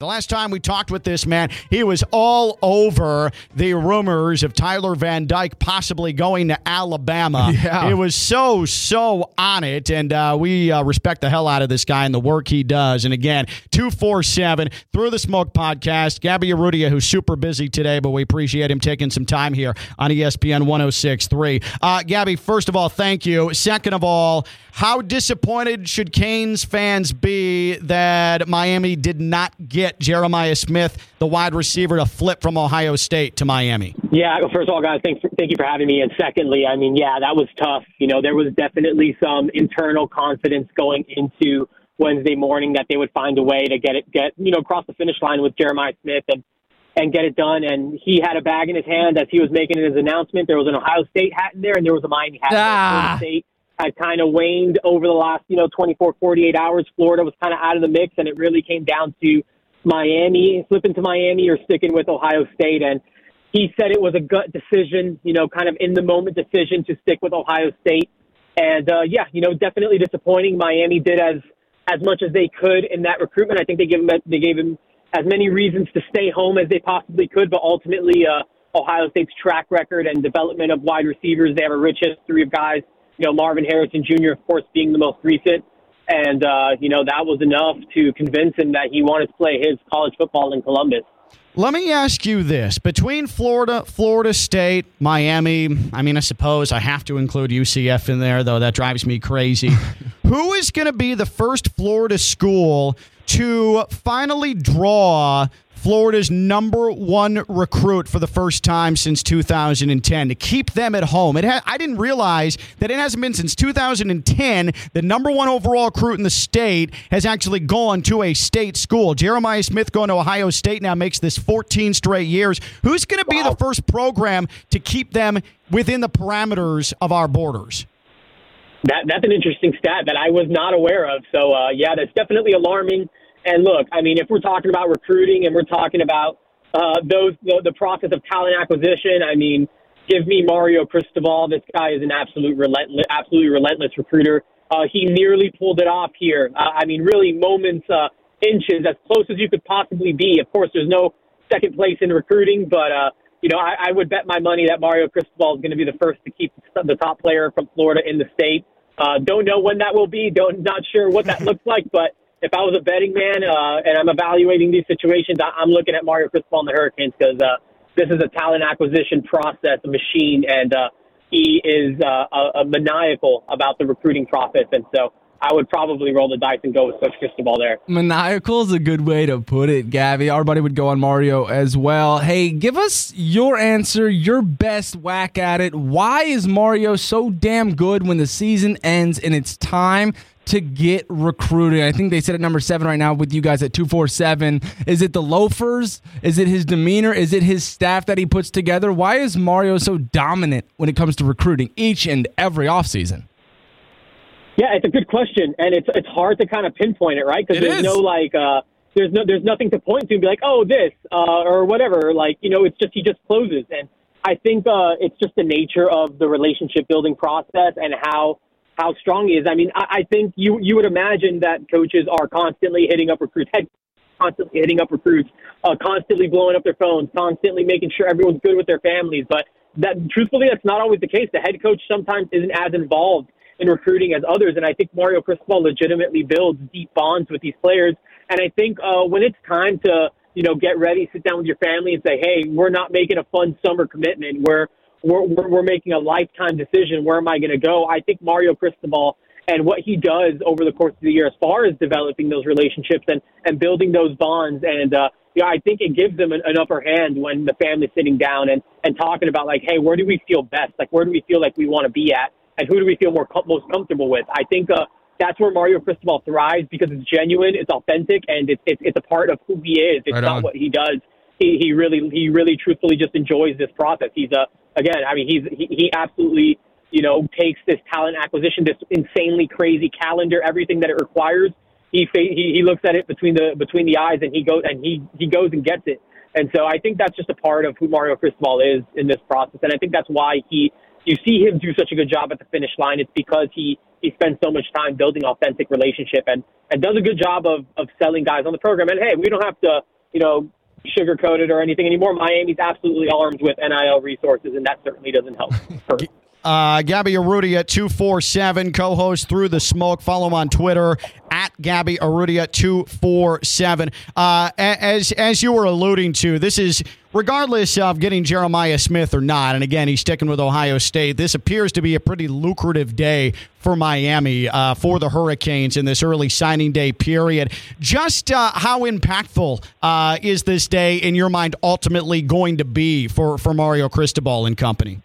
The last time we talked with this man, he was all over the rumors of Tyler Van Dyke possibly going to Alabama. Yeah. He was so, so on it. And uh, we uh, respect the hell out of this guy and the work he does. And again, 247 Through the Smoke podcast. Gaby Urrutia, who's super busy today, but we appreciate him taking some time here on ESPN 1063. Uh, Gaby, first of all, thank you. Second of all, how disappointed should Canes fans be that Miami did not get Jeremiah Smith, the wide receiver, to flip from Ohio State to Miami? Yeah, first of all, guys, thanks for, thank you for having me. And secondly, I mean, yeah, that was tough. You know, there was definitely some internal confidence going into Wednesday morning that they would find a way to get it, get you know, across the finish line with Jeremiah Smith and and get it done. And he had a bag in his hand as he was making his announcement. There was an Ohio State hat in there, and there was a Miami hat. in there. Ah. State had kind of waned over the last, you know, 24, 48 hours. Florida was kind of out of the mix, and it really came down to Miami, flipping to Miami or sticking with Ohio State. And he said it was a gut decision, you know, kind of in the moment decision to stick with Ohio State. And uh, yeah, you know, definitely disappointing. Miami did as as much as they could in that recruitment. I think they gave him they gave him as many reasons to stay home as they possibly could, but ultimately, uh, Ohio State's track record and development of wide receivers, they have a rich history of guys. You know, Marvin Harrison Jr., of course, being the most recent. And, uh, you know, that was enough to convince him that he wanted to play his college football in Columbus. Let me ask you this. Between Florida, Florida State, Miami, I mean, I suppose I have to include UCF in there, though that drives me crazy. Who is going to be the first Florida school to finally draw Florida's number one recruit for the first time since 2010 to keep them at home? It ha- I didn't realize that it hasn't been since 2010 the number one overall recruit in the state has actually gone to a state school. Jeremiah Smith going to Ohio State now makes this 14 straight years. Who's going to be the first program to keep them within the parameters of our borders? That that's an interesting stat that I was not aware of. So uh, yeah, that's definitely alarming. And look, I mean, if we're talking about recruiting and we're talking about uh, those the, the process of talent acquisition, I mean, give me Mario Cristobal. This guy is an absolute relentless, absolutely relentless recruiter. Uh, he nearly pulled it off here. Uh, I mean, really moments, uh, inches, as close as you could possibly be. Of course, there's no second place in recruiting, but uh, you know, I, I would bet my money that Mario Cristobal is going to be the first to keep the top player from Florida in the state. Uh, don't know when that will be. Don't not sure what that looks like, but if I was a betting man uh, and I'm evaluating these situations, I, I'm looking at Mario Cristobal and the Hurricanes because uh, this is a talent acquisition process, a machine, and uh, he is uh, a, a maniacal about the recruiting process. And so I would probably roll the dice and go with Coach Cristobal there. Maniacal is a good way to put it, Gaby. Our buddy would go on Mario as well. Hey, give us your answer, your best whack at it. Why is Mario so damn good when the season ends and it's time to get recruited? I think they said at number seven right now with you guys at 247. Is it the loafers? Is it his demeanor? Is it his staff that he puts together? Why is Mario so dominant when it comes to recruiting each and every offseason? Yeah, it's a good question, and it's it's hard to kind of pinpoint it, right? Because there's is. no like, uh, there's no there's nothing to point to and be like, oh, this uh, or whatever. Like, you know, it's just he just closes, and I think uh, it's just the nature of the relationship building process and how how strong he is. I mean, I, I think you you would imagine that coaches are constantly hitting up recruits, head constantly hitting up recruits, uh, constantly blowing up their phones, constantly making sure everyone's good with their families. But that, truthfully, that's not always the case. The head coach sometimes isn't as involved in recruiting as others, and I think Mario Cristobal legitimately builds deep bonds with these players. And I think uh, when it's time to, you know, get ready, sit down with your family, and say, "Hey, we're not making a fun summer commitment. We're we're we're, we're making a lifetime decision. Where am I going to go?" I think Mario Cristobal and what he does over the course of the year, as far as developing those relationships and and building those bonds, and uh, you know, I think it gives them an, an upper hand when the family's sitting down and and talking about like, "Hey, where do we feel best? Like, where do we feel like we want to be at?" and who do we feel more com- most comfortable with? I think uh, that's where Mario Cristobal thrives because it's genuine, it's authentic, and it's it's, it's a part of who he is. It's Right not on. what he does. He he really he really truthfully just enjoys this process. He's a again, I mean, he's he, he absolutely you know takes this talent acquisition, this insanely crazy calendar, everything that it requires. He he he looks at it between the between the eyes, and he goes and he he goes and gets it. And so I think that's just a part of who Mario Cristobal is in this process, and I think that's why he you see him do such a good job at the finish line, it's because he he spends so much time building authentic relationship and and does a good job of of selling guys on the program. And hey, we don't have to you know sugarcoat it or anything anymore. Miami's absolutely armed with NIL resources, and that certainly doesn't help. Uh, Gaby Urrutia, 247, co host Through the Smoke. Follow him on Twitter at Gaby Urrutia, 247. Uh, as, as you were alluding to, this is regardless of getting Jeremiah Smith or not, and again, he's sticking with Ohio State, this appears to be a pretty lucrative day for Miami, uh, for the Hurricanes in this early signing day period. Just uh, how impactful uh, is this day, in your mind, ultimately going to be for, for Mario Cristobal and company?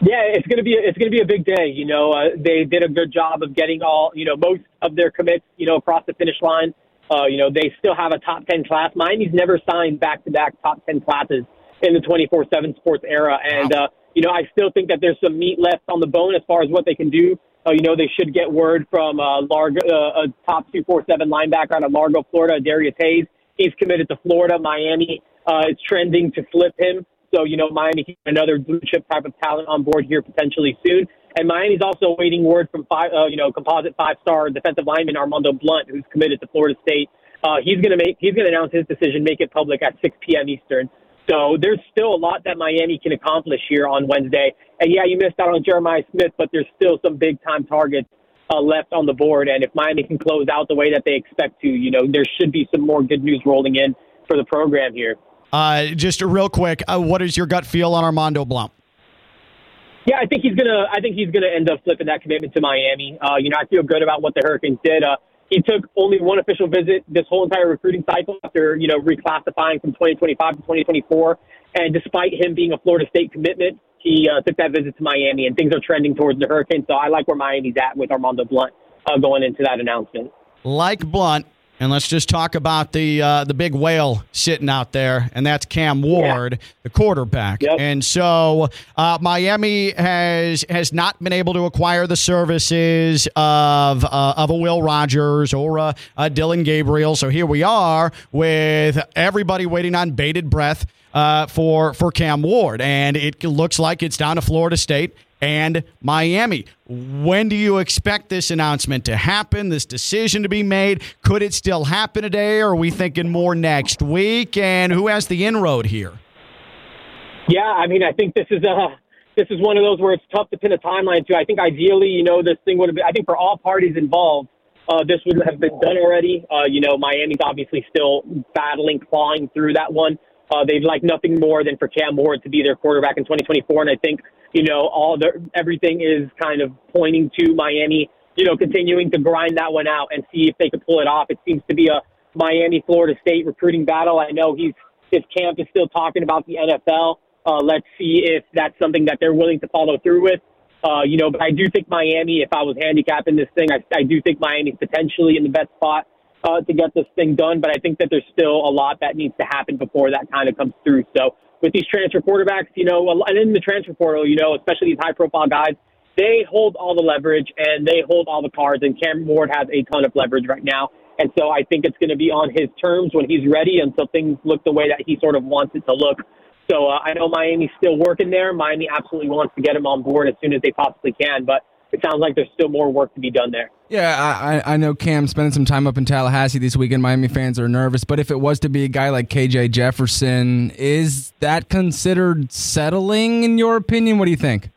Yeah, it's gonna be it's gonna be a big day. You know, uh, they did a good job of getting all you know most of their commits you know across the finish line. Uh, you know, they still have a top ten class. Miami's never signed back to back top ten classes in the twenty four seven sports era, and uh, you know I still think that there's some meat left on the bone as far as what they can do. Uh, you know, they should get word from uh, Largo, uh, a top two four seven linebacker out of Largo, Florida, Darius Hayes. He's committed to Florida. Miami uh, is trending to flip him. So, you know, Miami another blue chip type of talent on board here potentially soon. And Miami's also waiting word from five, uh, you know, composite five star defensive lineman Armando Blunt, who's committed to Florida State. Uh, he's going to make, he's going to announce his decision, make it public at 6 p.m. Eastern. So there's still a lot that Miami can accomplish here on Wednesday. And yeah, you missed out on Jeremiah Smith, but there's still some big time targets uh, left on the board. And if Miami can close out the way that they expect to, you know, there should be some more good news rolling in for the program here. Uh, just real quick, uh, what is your gut feel on Armando Blunt? Yeah, I think he's gonna. I think he's gonna end up flipping that commitment to Miami. Uh, you know, I feel good about what the Hurricanes did. Uh, he took only one official visit this whole entire recruiting cycle after you know reclassifying from 2025 to 2024. And despite him being a Florida State commitment, he uh, took that visit to Miami, and things are trending towards the Hurricanes. So I like where Miami's at with Armando Blunt uh, going into that announcement. Like Blunt, and let's just talk about the uh, the big whale sitting out there, and that's Cam Ward, yeah. the quarterback. Yep. And so uh, Miami has has not been able to acquire the services of uh, of a Will Rogers or a, a Dillon Gabriel. So here we are with everybody waiting on bated breath uh, for for Cam Ward, and it looks like it's down to Florida State and Miami. When do you expect this announcement to happen, this decision to be made? Could it still happen today, or are we thinking more next week? And who has the inroad here? Yeah, I mean, I think this is a this is one of those where it's tough to pin a timeline to. I think ideally, you know, this thing would have been. I think for all parties involved, uh, this would have been done already. Uh, you know, Miami's obviously still battling, clawing through that one. Uh, they'd like nothing more than for Cam Ward to be their quarterback in 2024, and I think you know all the everything is kind of pointing to Miami, you know, continuing to grind that one out and see if they could pull it off. It seems to be a Miami Florida State recruiting battle. I know he's his camp is still talking about the NFL. Uh, let's see if that's something that they're willing to follow through with. Uh, you know, but I do think Miami, if I was handicapping this thing, I, I do think Miami's potentially in the best spot uh, to get this thing done. But I think that there's still a lot that needs to happen before that kind of comes through. So with these transfer quarterbacks, you know, and in the transfer portal, you know, especially these high profile guys, they hold all the leverage and they hold all the cards. And Cam Ward has a ton of leverage right now. And so I think it's going to be on his terms when he's ready until things look the way that he sort of wants it to look. So uh, I know Miami's still working there. Miami absolutely wants to get him on board as soon as they possibly can. But it sounds like there's still more work to be done there. Yeah, I, I know Cam spending some time up in Tallahassee this weekend. Miami fans are nervous, but if it was to be a guy like KJ Jefferson, is that considered settling in your opinion? What do you think?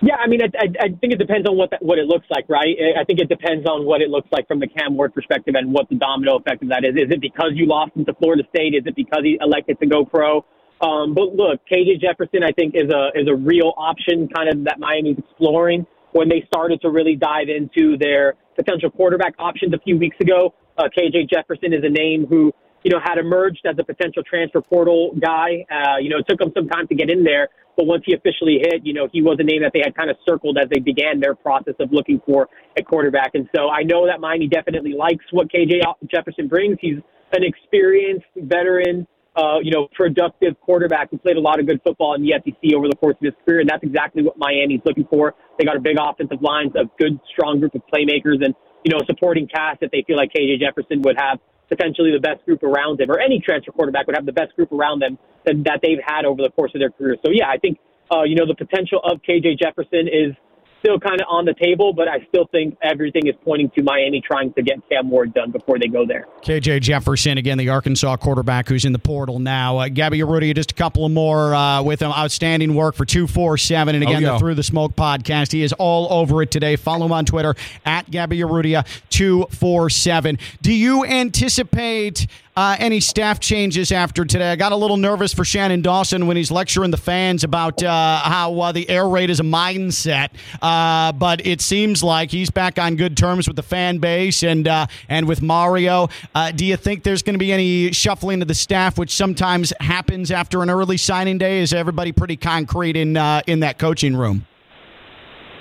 Yeah, I mean, I, I, I think it depends on what that, what it looks like, right? I think it depends on what it looks like from the Cam Ward perspective and what the domino effect of that is. Is it because you lost him to Florida State? Is it because he elected to go pro? Um, but look, KJ Jefferson, I think, is a is a real option, kind of that Miami's exploring when they started to really dive into their potential quarterback options a few weeks ago. Uh, KJ Jefferson is a name who you know had emerged as a potential transfer portal guy. Uh, you know, it took him some time to get in there, but once he officially hit, you know, he was a name that they had kind of circled as they began their process of looking for a quarterback. And so I know that Miami definitely likes what KJ Jefferson brings. He's an experienced veteran uh, you know, productive quarterback who played a lot of good football in the SEC over the course of his career, and that's exactly what Miami's looking for. They got a big offensive line, a good, strong group of playmakers, and you know, a supporting cast that they feel like KJ Jefferson would have potentially the best group around him, or any transfer quarterback would have the best group around them that, that they've had over the course of their career. So yeah, I think uh, you know, the potential of KJ Jefferson is still kind of on the table, but I still think everything is pointing to Miami trying to get Cam Ward done before they go there. KJ Jefferson, again, the Arkansas quarterback who's in the portal now. Uh, Gaby Urrutia, just a couple of more uh, with him. Outstanding work for 247. And again, Oh, yeah. the Through the Smoke podcast. He is all over it today. Follow him on Twitter at Gaby Urrutia 247. Do you anticipate uh, any staff changes after today? I got a little nervous for Shannon Dawson when he's lecturing the fans about uh, how uh, the air raid is a mindset. Uh, but it seems like he's back on good terms with the fan base and uh, and with Mario. Uh, do you think there's going to be any shuffling of the staff, which sometimes happens after an early signing day? Is everybody pretty concrete in in that coaching room?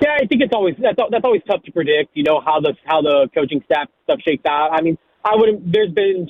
Yeah, I think it's always that's that's always tough to predict. You know how the how the coaching staff stuff shakes out. I mean, I wouldn't. there's been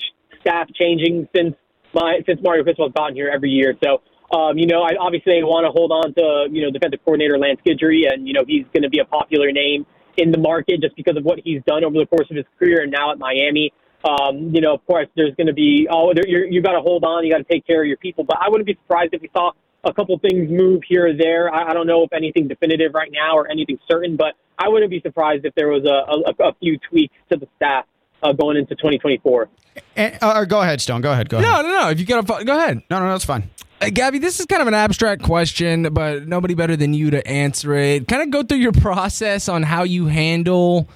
staff changing since my since Mario Cristobal's gotten here every year. So um, you know, I obviously want to hold on to you know defensive coordinator Lance Guidry, and you know he's going to be a popular name in the market just because of what he's done over the course of his career and now at Miami. Um, you know, of course, there's going to be oh, there, you're, you got to hold on, you got to take care of your people. But I wouldn't be surprised if we saw a couple things move here or there. I, I don't know if anything definitive right now or anything certain, but I wouldn't be surprised if there was a, a, a few tweaks to the staff uh, going into 2024. And, uh, go ahead, Stone. Go ahead. Go ahead. No, no, no. If you got to go ahead. No, no, no, that's fine. Uh, Gaby, this is kind of an abstract question, but nobody better than you to answer it. Kind of go through your process on how you handle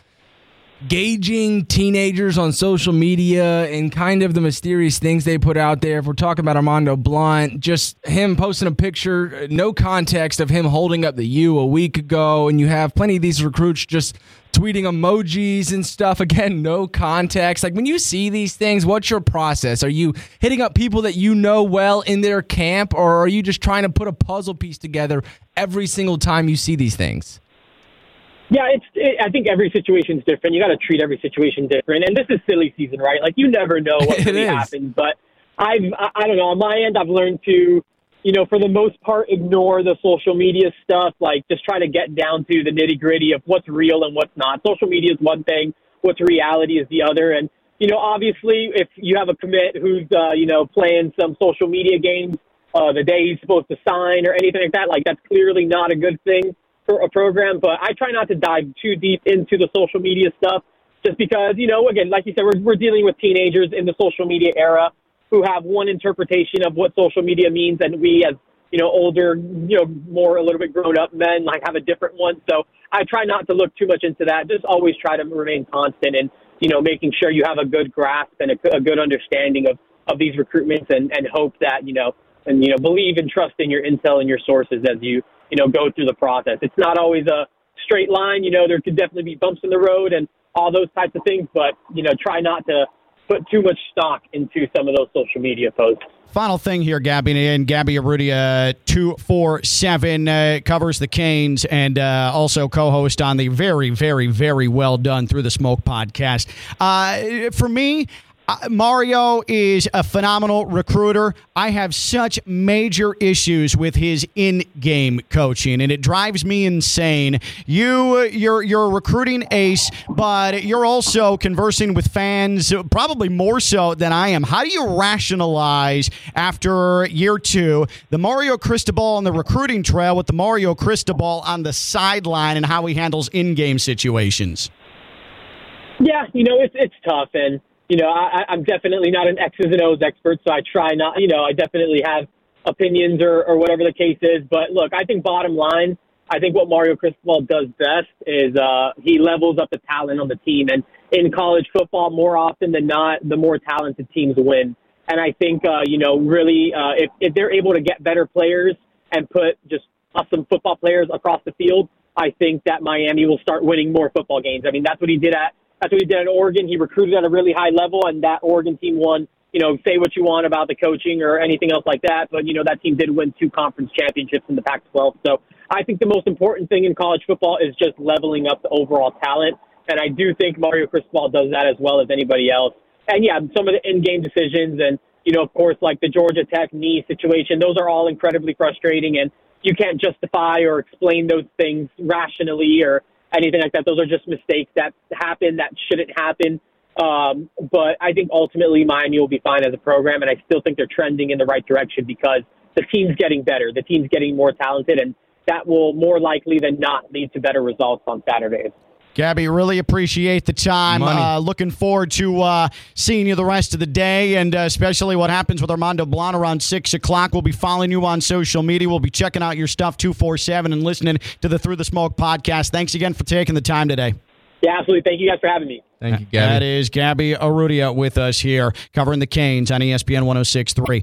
gauging teenagers on social media and kind of the mysterious things they put out there. If we're talking about Armando Blunt, just him posting a picture, uh, no context of him holding up the U a week ago, and you have plenty of these recruits just tweeting emojis and stuff. Again, no context. Like when you see these things, what's your process? Are you hitting up people that you know well in their camp, or are you just trying to put a puzzle piece together every single time you see these things? Yeah, it's. It, I think every situation's different. You got to treat every situation different. And this is silly season, right? Like you never know what really is. happens. But I've, I, I don't know. On my end, I've learned to, you know, for the most part, ignore the social media stuff. Like just try to get down to the nitty gritty of what's real and what's not. Social media is one thing. What's reality is the other. And you know, obviously, if you have a commit who's, uh, you know, playing some social media games uh, the day he's supposed to sign or anything like that, like that's clearly not a good thing for a program, but I try not to dive too deep into the social media stuff just because, you know, again, like you said, we're, we're dealing with teenagers in the social media era who have one interpretation of what social media means, and we as, you know, older, you know, more a little bit grown up men, like have a different one. So I try not to look too much into that. Just always try to remain constant and, you know, making sure you have a good grasp and a, a good understanding of, of these recruitments and, and hope that, you know, and, you know, believe and trust in your intel and your sources as you, you know, go through the process. It's not always a straight line. You know, there could definitely be bumps in the road and all those types of things, but, you know, try not to put too much stock into some of those social media posts. Final thing here, Gaby, and Gaby Urrutia, 247, uh, covers the Canes and uh, also co host on the very, very, very well done Through the Smoke podcast. Uh, for me, uh, Mario is a phenomenal recruiter. I have such major issues with his in-game coaching, and it drives me insane. You, you're you're a recruiting ace, but you're also conversing with fans, probably more so than I am. How do you rationalize after year two the Mario Cristobal on the recruiting trail with the Mario Cristobal on the sideline and how he handles in-game situations? Yeah, you know, it's it's tough, and you know, I, I'm definitely not an X's and O's expert, so I try not. You know, I definitely have opinions or, or whatever the case is. But look, I think bottom line, I think what Mario Cristobal does best is uh, he levels up the talent on the team, and in college football, more often than not, the more talented teams win. And I think, uh, you know, really, uh, if, if they're able to get better players and put just awesome football players across the field, I think that Miami will start winning more football games. I mean, that's what he did at that's what he did at Oregon. He recruited at a really high level, and that Oregon team won. You know, say what you want about the coaching or anything else like that, but you know that team did win two conference championships in the Pac-12. So I think the most important thing in college football is just leveling up the overall talent, and I do think Mario Cristobal does that as well as anybody else. And yeah, some of the in-game decisions, and you know, of course, like the Georgia Tech knee situation, those are all incredibly frustrating, and you can't justify or explain those things rationally or anything like that. Those are just mistakes that happen that shouldn't happen. Um, but I think ultimately Miami will be fine as a program, and I still think they're trending in the right direction because the team's getting better. The team's getting more talented, and that will more likely than not lead to better results on Saturdays. Gaby, really appreciate the time. Uh, looking forward to uh, seeing you the rest of the day, and uh, especially what happens with Armando Blunt around 6 o'clock. We'll be following you on social media. We'll be checking out your stuff 247 and listening to the Through the Smoke podcast. Thanks again for taking the time today. Yeah, absolutely. Thank you guys for having me. Thank you, Gaby. That is Gaby Urrutia with us here, covering the Canes on ESPN 1063.